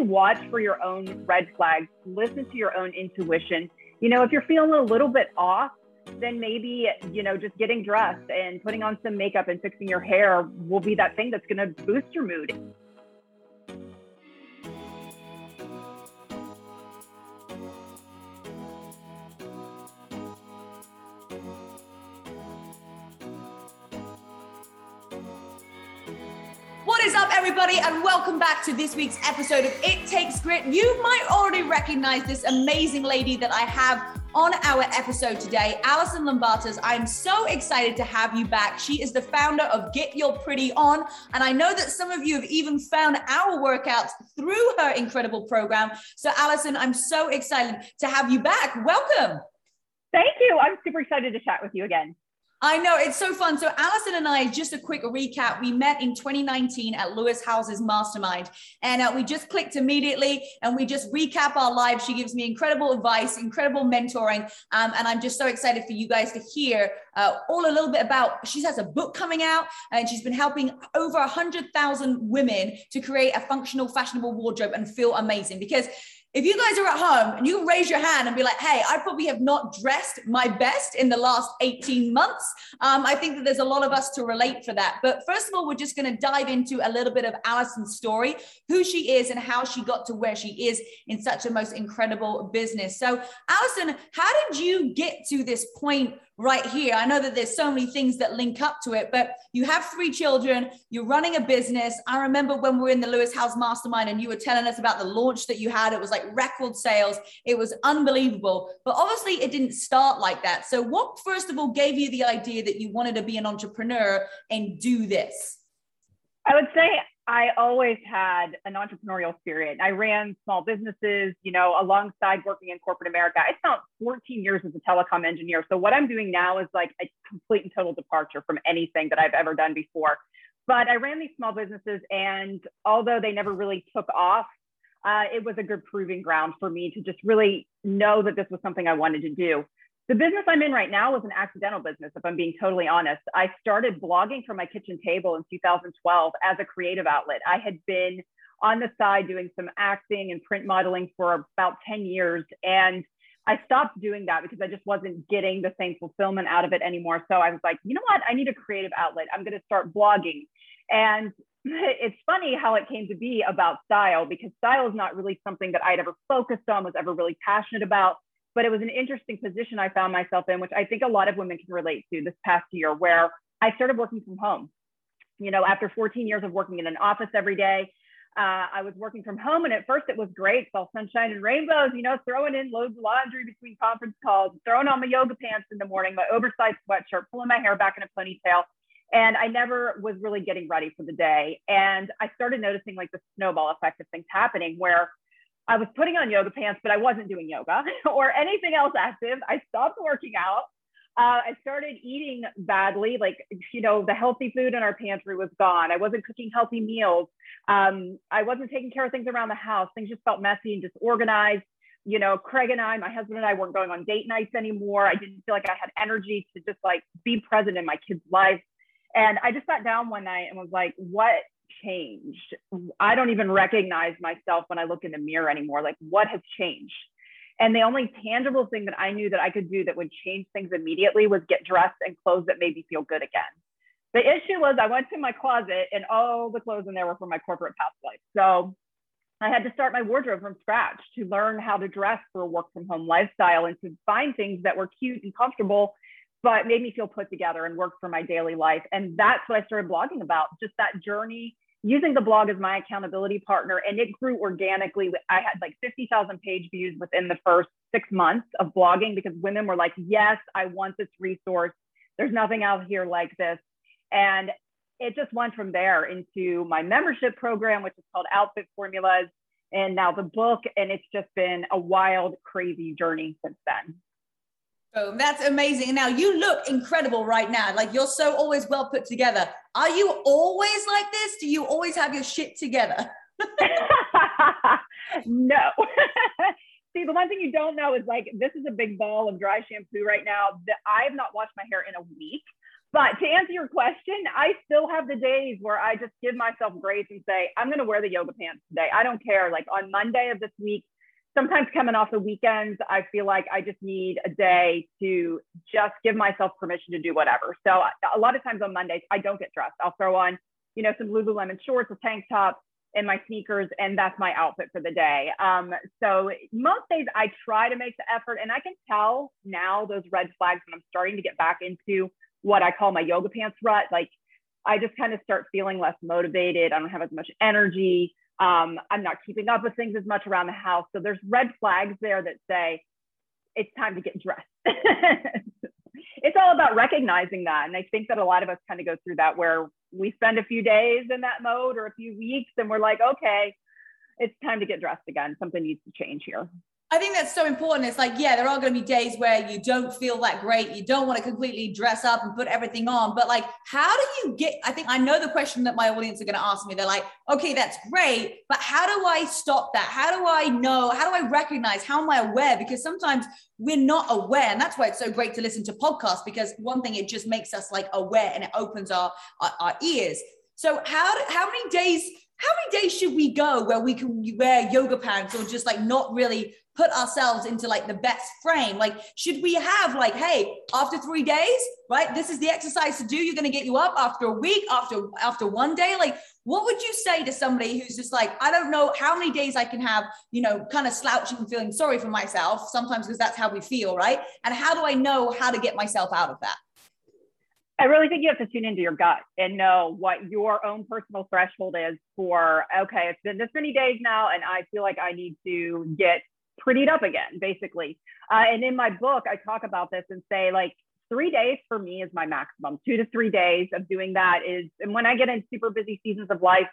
really watch for your own red flags, listen to your own intuition. You know, if you're feeling a little bit off, then maybe, you know, just getting dressed and putting on some makeup and fixing your hair will be that thing that's going to boost your mood. Everybody, and welcome back to this week's episode of It Takes Grit. You might already recognize this amazing lady that I have on our episode today, Alison Lumbatis. I'm so excited to have you back. She is the founder of Get Your Pretty On, and I know that some of you have even found our workouts through her incredible program. So, Alison, I'm so excited to have you back. Welcome. Thank you. I'm super excited to chat with you again. I know it's so fun. So Alison and I, just a quick recap. We met in 2019 at Lewis Howes's Mastermind, and uh, we just clicked immediately, and we just recap our lives. She gives me incredible advice, incredible mentoring, um, and I'm just so excited for you guys to hear uh, all a little bit about. She has a book coming out, and she's been helping over a hundred thousand women to create a functional, fashionable wardrobe and feel amazing because if you guys are at home and you can raise your hand and be like, hey, I probably have not dressed my best in the last 18 months, um, I think that there's a lot of us to relate for that. But first of all, we're just going to dive into a little bit of Alison's story, who she is, and how she got to where she is in such a most incredible business. So, Alison, how did you get to this point right here. I know that there's so many things that link up to it, but you have three children, you're running a business. I remember when we were in the Lewis Howes Mastermind and you were telling us about the launch that you had. It was like record sales, it was unbelievable. But obviously, it didn't start like that. So, what first of all gave you the idea that you wanted to be an entrepreneur and do this? I would say I always had an entrepreneurial spirit. I ran small businesses, you know, alongside working in corporate America. I spent 14 years as a telecom engineer. So what I'm doing now is like a complete and total departure from anything that I've ever done before. But I ran these small businesses, and although they never really took off, uh, it was a good proving ground for me to just really know that this was something I wanted to do. The business I'm in right now was an accidental business, if I'm being totally honest. I started blogging from my kitchen table in 2012 as a creative outlet. I had been on the side doing some acting and print modeling for about 10 years. And I stopped doing that because I just wasn't getting the same fulfillment out of it anymore. So I was like, you know what? I need a creative outlet. I'm going to start blogging. And it's funny how it came to be about style because style is not really something that I'd ever focused on, was ever really passionate about but it was an interesting position I found myself in, which I think a lot of women can relate to this past year, where I started working from home. You know, after 14 years of working in an office every day, uh, I was working from home, and at first it was great, saw sunshine and rainbows. You know, throwing in loads of laundry between conference calls, throwing on my yoga pants in the morning, my oversized sweatshirt, pulling my hair back in a ponytail, and I never was really getting ready for the day. And I started noticing like the snowball effect of things happening, where I was putting on yoga pants, but I wasn't doing yoga or anything else active. I stopped working out. Uh, I started eating badly. Like, you know, the healthy food in our pantry was gone. I wasn't cooking healthy meals. Um, I wasn't taking care of things around the house. Things just felt messy and disorganized. You know, Craig and I, my husband and I weren't going on date nights anymore. I didn't feel like I had energy to just like be present in my kids' life. And I just sat down one night and was like, what changed? I don't even recognize myself when I look in the mirror anymore. Like, what has changed? And the only tangible thing that I knew that I could do that would change things immediately was get dressed and clothes that made me feel good again. The issue was I went to my closet and all the clothes in there were from my corporate past life. So I had to start my wardrobe from scratch to learn how to dress for a work from home lifestyle and to find things that were cute and comfortable but made me feel put together and work for my daily life. And that's what I started blogging about, just that journey, using the blog as my accountability partner. And it grew organically. I had like 50,000 page views within the first six months of blogging because women were like, yes, I want this resource. There's nothing out here like this. And it just went from there into my membership program, which is called Outfit Formulas, and now the book. And it's just been a wild, crazy journey since then. That's amazing. Now you look incredible right now. Like you're so always well put together. Are you always like this? Do you always have your shit together? no. See, the one thing you don't know is like this is a big ball of dry shampoo right now. That I have not washed my hair in a week. but to answer your question, I still have the days where I just give myself grace and say, I'm going to wear the yoga pants today. I don't care. Like on Monday of this week, sometimes coming off the weekends, I feel like I just need a day to just give myself permission to do whatever. So a lot of times on Mondays, I don't get dressed. I'll throw on, you know, some Lululemon shorts, a tank top, and my sneakers, and that's my outfit for the day. Um, so most days I try to make the effort, and I can tell now those red flags when I'm starting to get back into what I call my yoga pants rut. Like I just kind of start feeling less motivated. I don't have as much energy. Um, I'm not keeping up with things as much around the house. So there's red flags there that say it's time to get dressed. it's all about recognizing that. And I think that a lot of us kind of go through that where we spend a few days in that mode or a few weeks and we're like, okay, it's time to get dressed again. Something needs to change here. I think that's so important. It's like, yeah, there are going to be days where you don't feel that great. You don't want to completely dress up and put everything on. But like, how do you get? I think I know the question that my audience are going to ask me. They're like, okay, that's great. But how do I stop that? How do I know? How do I recognize? How am I aware? Because sometimes we're not aware. And that's why it's so great to listen to podcasts because one thing, it just makes us like aware and it opens our, our, our ears. So how, how many days how many days should we go where we can wear yoga pants or just like not really put ourselves into like the best frame. Like should we have like hey after three days right this is the exercise to do you're going to get you up after a week after after one day? Like what would you say to somebody who's just like i don't know how many days i can have you know kind of slouching and feeling sorry for myself sometimes because that's how we feel right? And how do i know how to get myself out of that? I really think you have to tune into your gut and know what your own personal threshold is for, okay, it's been this many days now, and I feel like I need to get prettied up again, basically. Uh, and in my book, I talk about this and say, like, three days for me is my maximum. Two to three days of doing that is, and when I get in super busy seasons of life,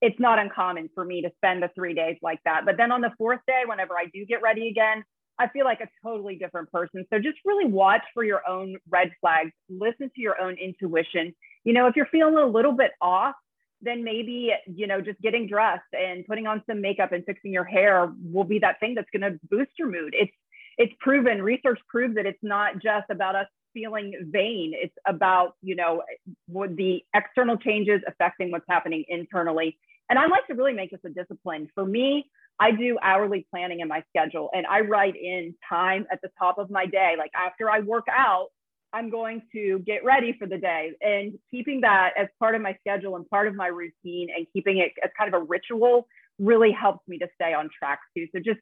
it's not uncommon for me to spend the three days like that. But then on the fourth day, whenever I do get ready again, I feel like a totally different person. So just really watch for your own red flags, listen to your own intuition. You know, if you're feeling a little bit off, then maybe, you know, just getting dressed and putting on some makeup and fixing your hair will be that thing that's going to boost your mood. It's it's proven, research proves that it's not just about us feeling vain. It's about, you know, the external changes affecting what's happening internally. And I like to really make this a discipline. For me, I do hourly planning in my schedule and I write in time at the top of my day. Like after I work out, I'm going to get ready for the day and keeping that as part of my schedule and part of my routine and keeping it as kind of a ritual really helps me to stay on track too. So just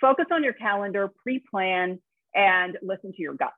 focus on your calendar, pre plan, and listen to your gut.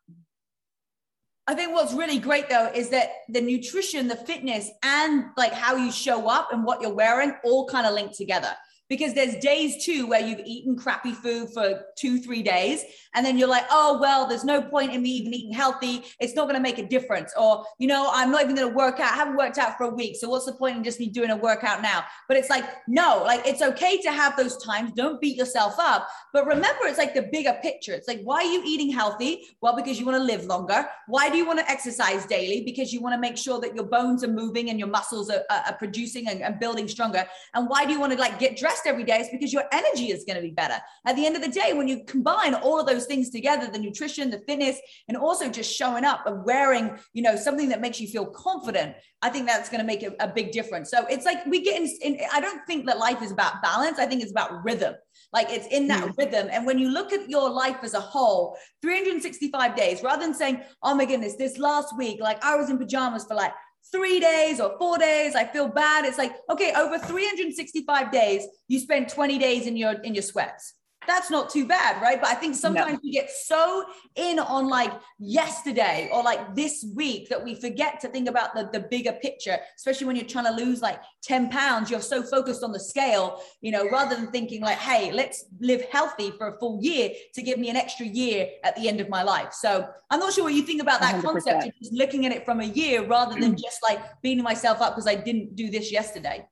I think what's really great though is that the nutrition, the fitness, and like how you show up and what you're wearing all kind of link together because there's days too where you've eaten crappy food for two, three days. And then you're like, oh, well, there's no point in me even eating healthy. It's not going to make a difference. Or, you know, I'm not even going to work out. I haven't worked out for a week. So what's the point in just me doing a workout now? But it's like, no, like it's okay to have those times. Don't beat yourself up. But remember, it's like the bigger picture. It's like, why are you eating healthy? Well, because you want to live longer. Why do you want to exercise daily? Because you want to make sure that your bones are moving and your muscles are, are, producing and, and building stronger. And why do you want to like get dressed every day is because your energy is going to be better. At the end of the day, when you combine all of those things together, the nutrition, the fitness, and also just showing up and wearing, you know, something that makes you feel confident, I think that's going to make a, a big difference. So it's like we get in, in, I don't think that life is about balance. I think it's about rhythm. Like it's in that mm. rhythm. And when you look at your life as a whole, 365 days, rather than saying, oh my goodness, this last week, like I was in pajamas for like three days or four days i feel bad. It's like okay over 365 days you spend 20 days in your in your sweats that's not too bad, right? But I think sometimes no. we get so in on like yesterday or like this week that we forget to think about the, the bigger picture, especially when you're trying to lose like 10 pounds. You're so focused on the scale, you know, rather than thinking like, hey, let's live healthy for a full year to give me an extra year at the end of my life. So I'm not sure what you think about that 100%. concept of just looking at it from a year rather than just like beating myself up because I didn't do this yesterday.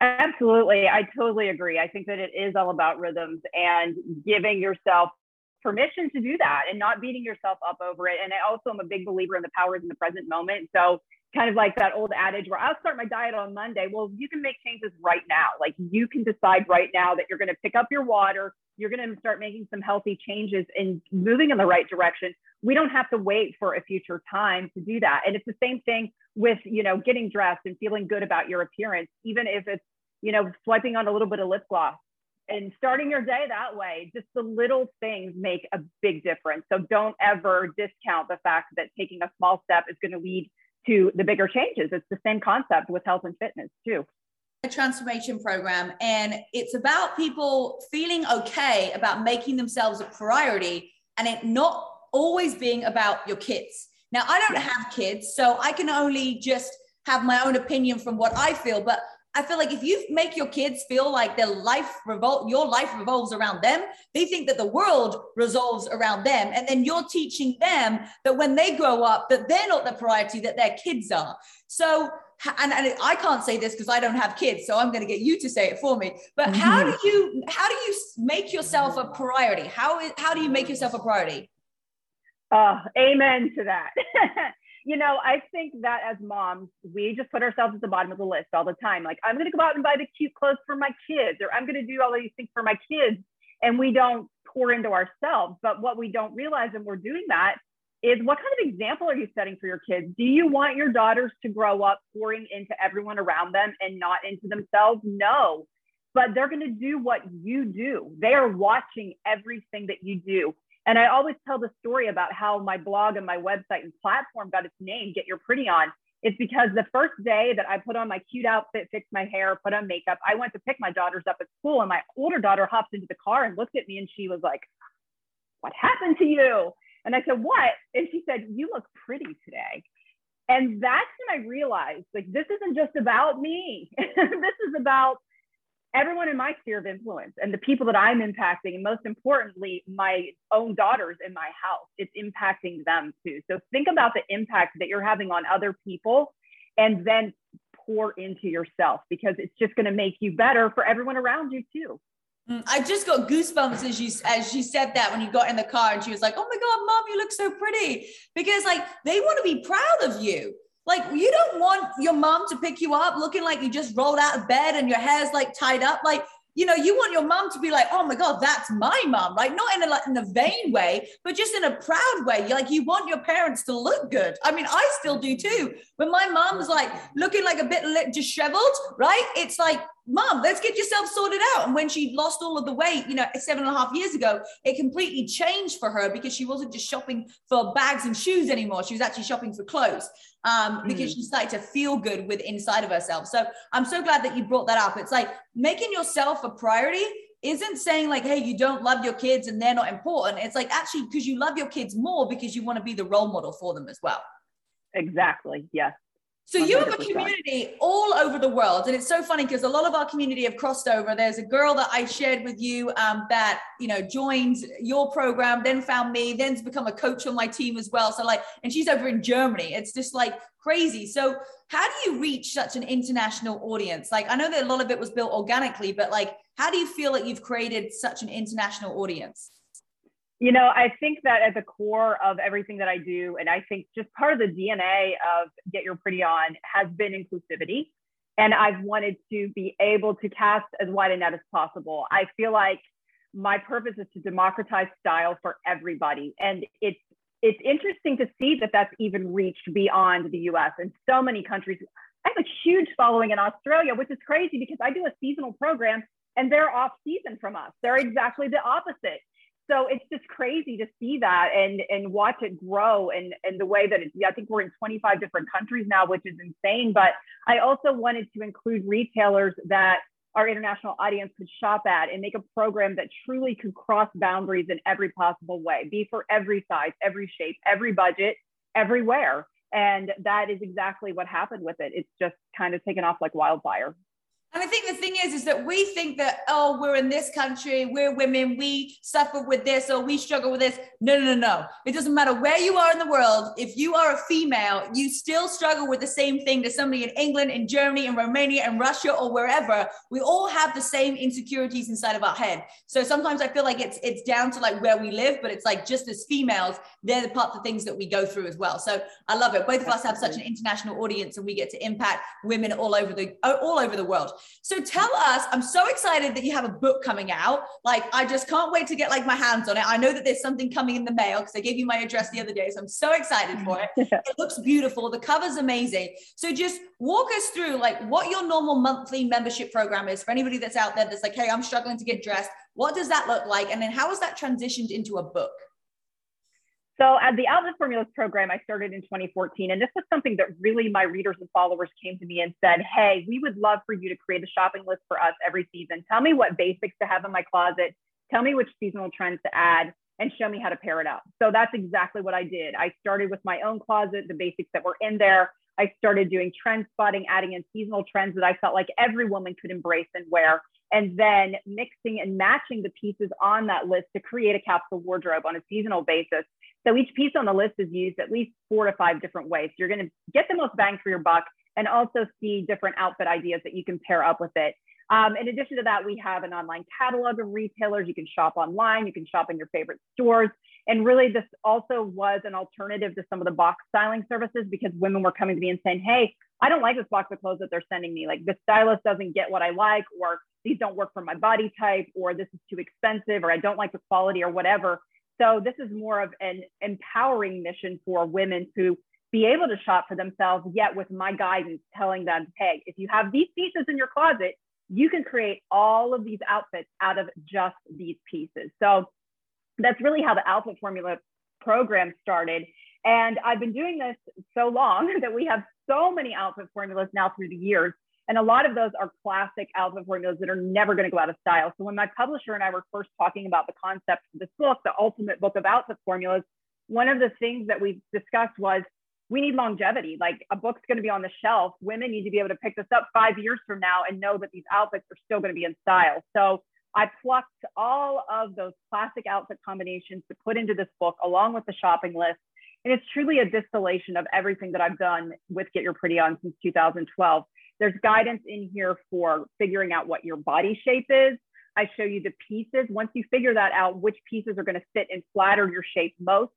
Absolutely. I totally agree. I think that it is all about rhythms and giving yourself permission to do that and not beating yourself up over it. And I also am a big believer in the powers in the present moment. So kind of like that old adage where I'll start my diet on Monday. Well, you can make changes right now. Like you can decide right now that you're going to pick up your water, you're going to start making some healthy changes and moving in the right direction. We don't have to wait for a future time to do that. And it's the same thing with, you know, getting dressed and feeling good about your appearance, even if it's, you know, swiping on a little bit of lip gloss and starting your day that way, just the little things make a big difference. So don't ever discount the fact that taking a small step is going to lead to the bigger changes. It's the same concept with health and fitness too. A transformation program, and it's about people feeling okay about making themselves a priority and it not always being about your kids. Now, I don't have kids, so I can only just have my own opinion from what I feel, but I feel like if you make your kids feel like their life revol- your life revolves around them, they think that the world revolves around them. And then you're teaching them that when they grow up, that they're not the priority, that their kids are. So, and, and I can't say this because I don't have kids, so I'm going to get you to say it for me. But mm-hmm. how do you how do you make yourself a priority? How is how do you make yourself a priority? Uh, amen to that. you know, I think that as moms, we just put ourselves at the bottom of the list all the time. Like, I'm going to go out and buy the cute clothes for my kids, or I'm going to do all these things for my kids. And we don't pour into ourselves. But what we don't realize, and we're doing that, is what kind of example are you setting for your kids? Do you want your daughters to grow up pouring into everyone around them and not into themselves? No. But they're going to do what you do. They are watching everything that you do. And I always tell the story about how my blog and my website and platform got its name, Get Your Pretty On. It's because the first day that I put on my cute outfit, fixed my hair, put on makeup, I went to pick my daughters up at school, and my older daughter hopped into the car and looked at me and she was like, What happened to you? And I said, What? And she said, You look pretty today. And that's when I realized like, this isn't just about me. this is about everyone in my sphere of influence and the people that I'm impacting, and most importantly, my own daughters in my house, it's impacting them too. So think about the impact that you're having on other people and then pour into yourself because it's just going to make you better for everyone around you too. Mm, I just got goosebumps as you as she said that when you got in the car and she was like, "Oh my god, mom, you look so pretty." Because like they want to be proud of you. Like you don't want your mom to pick you up looking like you just rolled out of bed and your hair's like tied up. Like, you know, you want your mom to be like, oh my God, that's my mom, right? Not in a like in a vain way, but just in a proud way. Like you want your parents to look good. I mean, I still do too. When my mom's like looking like a bit disheveled, right? It's like, mom, let's get yourself sorted out. And when she lost all of the weight, you know, seven and a half years ago, it completely changed for her because she wasn't just shopping for bags and shoes anymore. She was actually shopping for clothes um, because mm. she started to feel good with inside of herself. So I'm so glad that you brought that up. It's like making yourself a priority isn't saying like, hey, you don't love your kids and they're not important. It's like actually because you love your kids more because you want to be the role model for them as well. Exactly. Yes. So you have a community all over the world, and it's so funny because a lot of our community have crossed over. There's a girl that I shared with you um, that you know joined your program, then found me, then's become a coach on my team as well. So like, and she's over in Germany. It's just like crazy. So how do you reach such an international audience? Like I know that a lot of it was built organically, but like, how do you feel that you've created such an international audience? You know, I think that at the core of everything that I do, and I think just part of the DNA of Get Your Pretty On has been inclusivity. And I've wanted to be able to cast as wide a net as possible. I feel like my purpose is to democratize style for everybody. And it's it's interesting to see that that's even reached beyond the US and so many countries. I have a huge following in Australia, which is crazy because I do a seasonal program and they're off season from us. They're exactly the opposite so it's just crazy to see that and and watch it grow and and the way that it, I think we're in 25 different countries now, which is insane. But I also wanted to include retailers that our international audience could shop at and make a program that truly could cross boundaries in every possible way, be for every size, every shape, every budget, everywhere. And that is exactly what happened with it. It's just kind of taken off like wildfire. And I think the thing is, is that we think that, oh, we're in this country, we're women, we suffer with this or we struggle with this. No, no, no, no. It doesn't matter where you are in the world. If you are a female, you still struggle with the same thing that somebody in England, in Germany, in Romania, in Russia, or wherever. We all have the same insecurities inside of our head. So sometimes I feel like it's it's down to like where we live, but it's like just as females, they're the part of the things that we go through as well. So I love it. Both of us have such an international audience and we get to impact women all over the all over the world. So tell us, I'm so excited that you have a book coming out. Like, I just can't wait to get like my hands on it. I know that there's something coming in the mail because I gave you my address the other day. So I'm so excited for it. it looks beautiful. The cover's amazing. So just walk us through like what your normal monthly membership program is for anybody that's out there that's like, hey, I'm struggling to get dressed. What does that look like? And then how has that transitioned into a book? So at the Outfit Formulas program, I started in 2014, and this was something that really my readers and followers came to me and said, "Hey, we would love for you to create a shopping list for us every season. Tell me what basics to have in my closet. Tell me which seasonal trends to add." And show me how to pair it up. So that's exactly what I did. I started with my own closet, the basics that were in there. I started doing trend spotting, adding in seasonal trends that I felt like every woman could embrace and wear, and then mixing and matching the pieces on that list to create a capsule wardrobe on a seasonal basis so each piece on the list is used at least four to five different ways. So you're going to get the most bang for your buck and also see different outfit ideas that you can pair up with it. Um, in addition to that, we have an online catalog of retailers. You can shop online, you can shop in your favorite stores. And really, this also was an alternative to some of the box styling services because women were coming to me and saying, Hey, I don't like this box of clothes that they're sending me. Like the stylist doesn't get what I like, or these don't work for my body type, or this is too expensive, or I don't like the quality, or whatever. So this is more of an empowering mission for women to be able to shop for themselves, yet with my guidance telling them, hey, if you have these pieces in your closet, you can create all of these outfits out of just these pieces. So that's really how the Outfit Formula program started. And I've been doing this so long that we have so many outfit formulas now through the years and a lot of those are classic outfit formulas that are never going to go out of style. So when my publisher and I were first talking about the concept of this book, the ultimate book of outfit formulas, one of the things that we discussed was we need longevity. Like a book's going to be on the shelf. Women need to be able to pick this up five years from now and know that these outfits are still going to be in style. So I plucked all of those classic outfit combinations to put into this book along with the shopping list. And it's truly a distillation of everything that I've done with Get Your Pretty On since 2012. There's guidance in here for figuring out what your body shape is. I show you the pieces. Once you figure that out, which pieces are going to fit and flatter your shape most.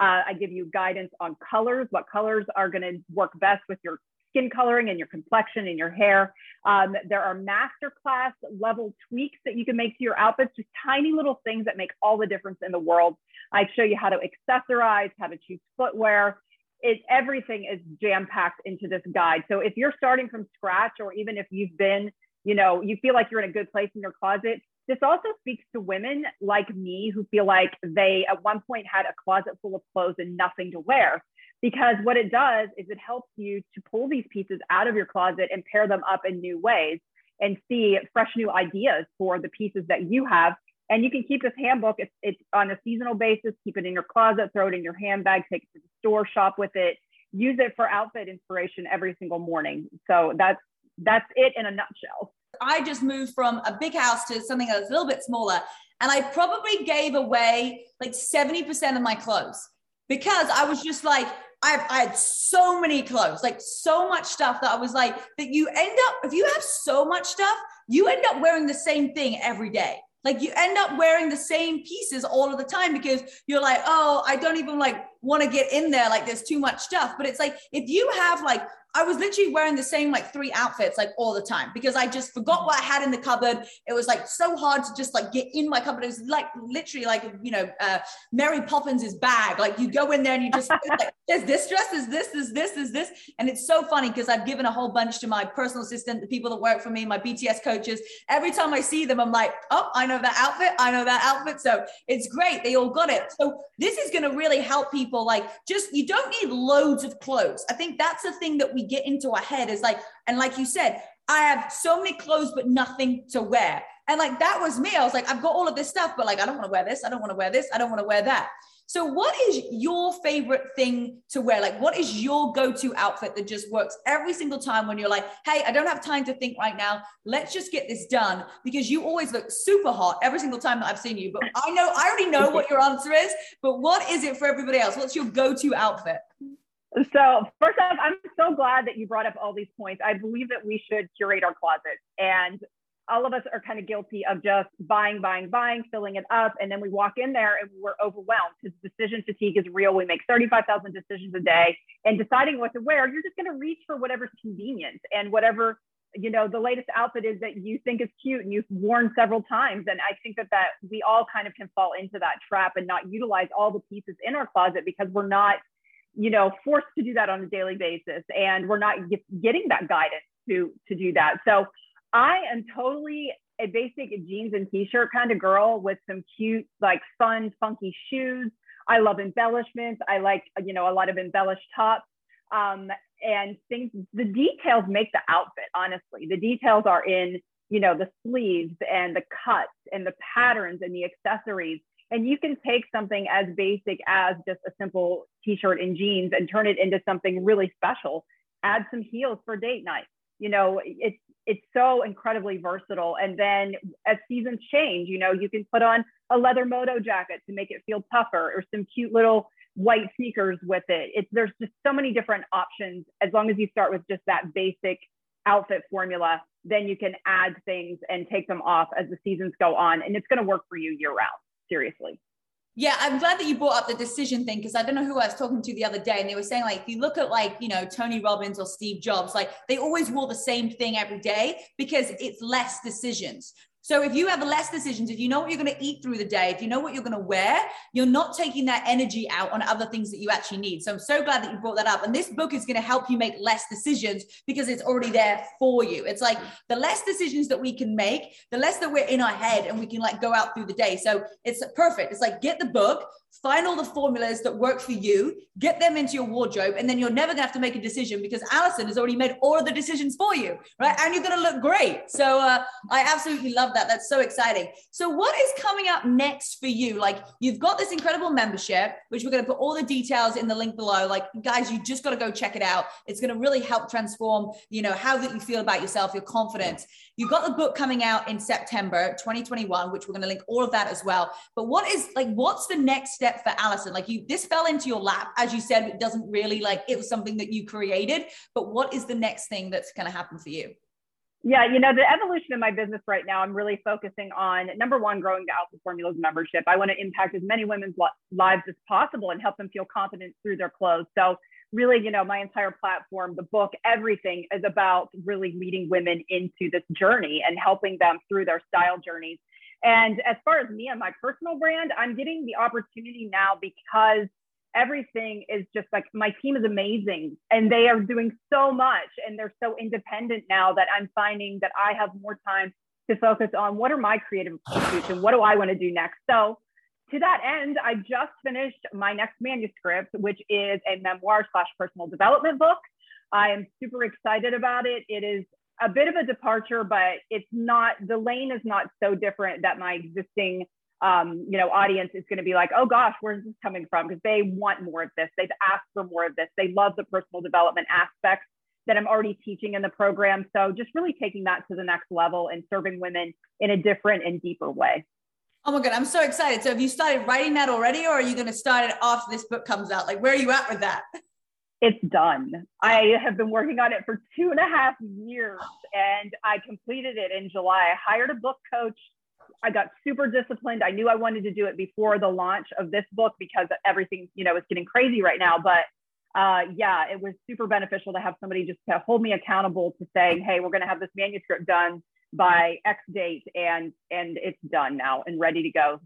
Uh, I give you guidance on colors, what colors are going to work best with your skin coloring and your complexion and your hair. Um, there are masterclass level tweaks that you can make to your outfits, just tiny little things that make all the difference in the world. I show you how to accessorize, how to choose footwear, it everything is jam packed into this guide. So if you're starting from scratch, or even if you've been, you know, you feel like you're in a good place in your closet, this also speaks to women like me who feel like they at one point had a closet full of clothes and nothing to wear. Because what it does is it helps you to pull these pieces out of your closet and pair them up in new ways and see fresh new ideas for the pieces that you have and you can keep this handbook. It's, it's on a seasonal basis. Keep it in your closet, throw it in your handbag, take it to the store, shop with it. Use it for outfit inspiration every single morning. So that's that's it in a nutshell. I just moved from a big house to something that's a little bit smaller, and I probably gave away like 70% of my clothes because I was just like, I, I had so many clothes, like so much stuff that I was like, that you end up, if you have so much stuff, you end up wearing the same thing every day. Like you end up wearing the same pieces all of the time because you're like, oh, I don't even like want to get in there. Like there's too much stuff. But it's like if you have like I was literally wearing the same like three outfits like all the time because I just forgot what I had in the cupboard. It was like so hard to just like get in my cupboard. It was like literally like you know uh, Mary Poppins's bag. Like you go in there and you just like there's this dress, is this, is this, is this, and it's so funny because I've given a whole bunch to my personal assistant, the people that work for me, my BTS coaches. Every time I see them, I'm like, oh, I know that outfit. I know that outfit. So it's great. They all got it. So this is going to really help people. Like just you don't need loads of clothes. I think that's the thing that we get into our head is like, and like you said, I have so many clothes, but nothing to wear. And like that was me. I was like, I've got all of this stuff, but like, I don't want to wear this. I don't want to wear this. I don't want to wear that. So, what is your favorite thing to wear? Like, what is your go to outfit that just works every single time when you're like, hey, I don't have time to think right now. Let's just get this done because you always look super hot every single time that I've seen you. But I know, I already know what your answer is, but what is it for everybody else? What's your go to outfit? So, first off, I'm so glad that you brought up all these points. I believe that we should curate our closet. And all of us are kind of guilty of just buying, buying, buying, filling it up. And then we walk in there and we're overwhelmed because decision fatigue is real. We make 35,000 decisions a day and deciding what to wear, you're just going to reach for whatever's convenient and whatever, you know, the latest outfit is that you think is cute and you've worn several times. And I think that, that we all kind of can fall into that trap and not utilize all the pieces in our closet because we're not, you know, forced to do that on a daily basis. And we're not getting that guidance to, to do that. So I am totally a basic jeans and t-shirt kind of girl with some cute, like fun, funky shoes. I love embellishments. I like, you know, a lot of embellished tops. Um, and things, the details make the outfit, honestly. The details are in, you know, the sleeves and the cuts and the patterns and the accessories. And you can take something as basic as just a simple t-shirt and jeans and turn it into something really special. Add some heels for date night. You know, it's it's so incredibly versatile. And then as seasons change, you know, you can put on a leather moto jacket to make it feel tougher or some cute little white sneakers with it. It's there's just so many different options. As long as you start with just that basic outfit formula, then you can add things and take them off as the seasons go on. And it's going to work for you year round. Seriously. Yeah, I'm glad that you brought up the decision thing because I don't know who I was talking to the other day, and they were saying like, if you look at like you know Tony Robbins or Steve Jobs, like they always wore the same thing every day because it's less decisions. So if you have less decisions, if you know what you're going to eat through the day, if you know what you're going to wear, you're not taking that energy out on other things that you actually need. So I'm so glad that you brought that up. And this book is going to help you make less decisions because it's already there for you. It's like the less decisions that we can make, the less that we're in our head and we can like go out through the day. So it's perfect. It's like get the book, find all the formulas that work for you, get them into your wardrobe, and then you're never gonna have to make a decision because Alison has already made all of the decisions for you, right? And you're gonna look great. So uh, I absolutely love that. That's so exciting. So what is coming up next for you? Like you've got this incredible membership, which we're gonna put all the details in the link below. Like guys, you just gotta go check it out. It's gonna really help transform, you know, how that you feel about yourself, your confidence. You've got the book coming out in September 2021, which we're gonna link all of that as well. But what is like, what's the next step? step for Alison? Like you, this fell into your lap, as you said, it doesn't really like it was something that you created. But what is the next thing that's going to happen for you? Yeah, you know, the evolution of my business right now, I'm really focusing on number one, growing the Outfit Formulas membership. I want to impact as many women's lives as possible and help them feel confident through their clothes. So, really, you know, my entire platform, the book, everything is about really leading women into this journey and helping them through their style journeys. And as far as me and my personal brand, I'm getting the opportunity now because everything is just like my team is amazing and they are doing so much and they're so independent now that I'm finding that I have more time to focus on what are my creative pursuits and what do I want to do next. So to that end, I just finished my next manuscript, which is a memoir slash personal development book. I am super excited about it. It is a bit of a departure, but it's not the lane is not so different that my existing um, you know audience is going to be like, oh gosh, where's this coming from? Because they want more of this. They've asked for more of this. They love the personal development aspects that I'm already teaching in the program. So just really taking that to the next level and serving women in a different and deeper way. Oh my God, I'm so excited. So have you started writing that already or are you going to start it after this book comes out? Like, where are you at with that? it's done. I have been working on it for two and a half years and I completed it in July. I hired a book coach. I got super disciplined. I knew I wanted to do it before the launch of this book because everything, you know, is getting crazy right now. But uh, yeah, it was super beneficial to have somebody just to hold me accountable to saying, hey, we're going to have this manuscript done by X date and and it's done now and ready to go.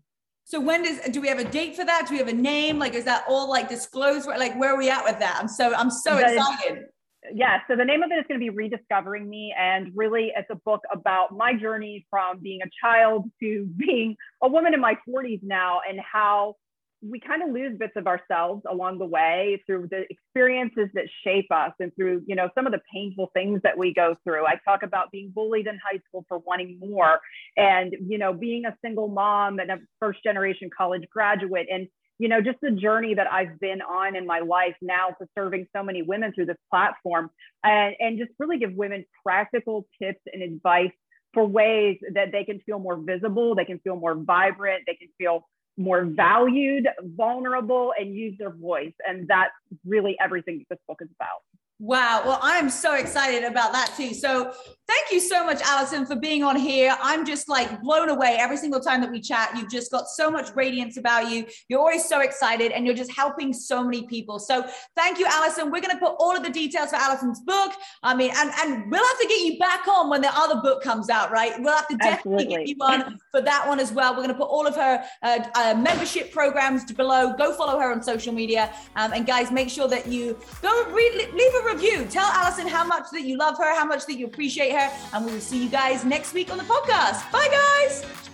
So when does do we have a date for that? Do we have a name? Like is that all like disclosed? Like where are we at with that? I'm so I'm so excited. Yeah, so the name of it is going to be Rediscovering Me. And really, it's a book about my journey from being a child to being a woman in my 40s now and how we kind of lose bits of ourselves along the way through the experiences that shape us and through you know some of the painful things that we go through. I talk about being bullied in high school for wanting more and you know being a single mom and a first generation college graduate and you know, just the journey that I've been on in my life now to serving so many women through this platform and, and just really give women practical tips and advice for ways that they can feel more visible, they can feel more vibrant, they can feel more valued, vulnerable, and use their voice. And that's really everything that this book is about. Wow. Well, I'm so excited about that too. So thank you so much, Alison, for being on here. I'm just like blown away every single time that we chat. You've just got so much radiance about you. You're always so excited and you're just helping so many people. So thank you, Alison. We're going to put all of the details for Alison's book. I mean, and, and we'll have to get you back on when the other book comes out, right? We'll have to definitely Absolutely. get you on for that one as well. We're going to put all of her uh, uh, membership programs below. Go follow her on social media. Um, and guys, make sure that you go read, leave a review. Tell Alison how much that you love her, how much that you appreciate her, and we will see you guys next week on the podcast. Bye, guys.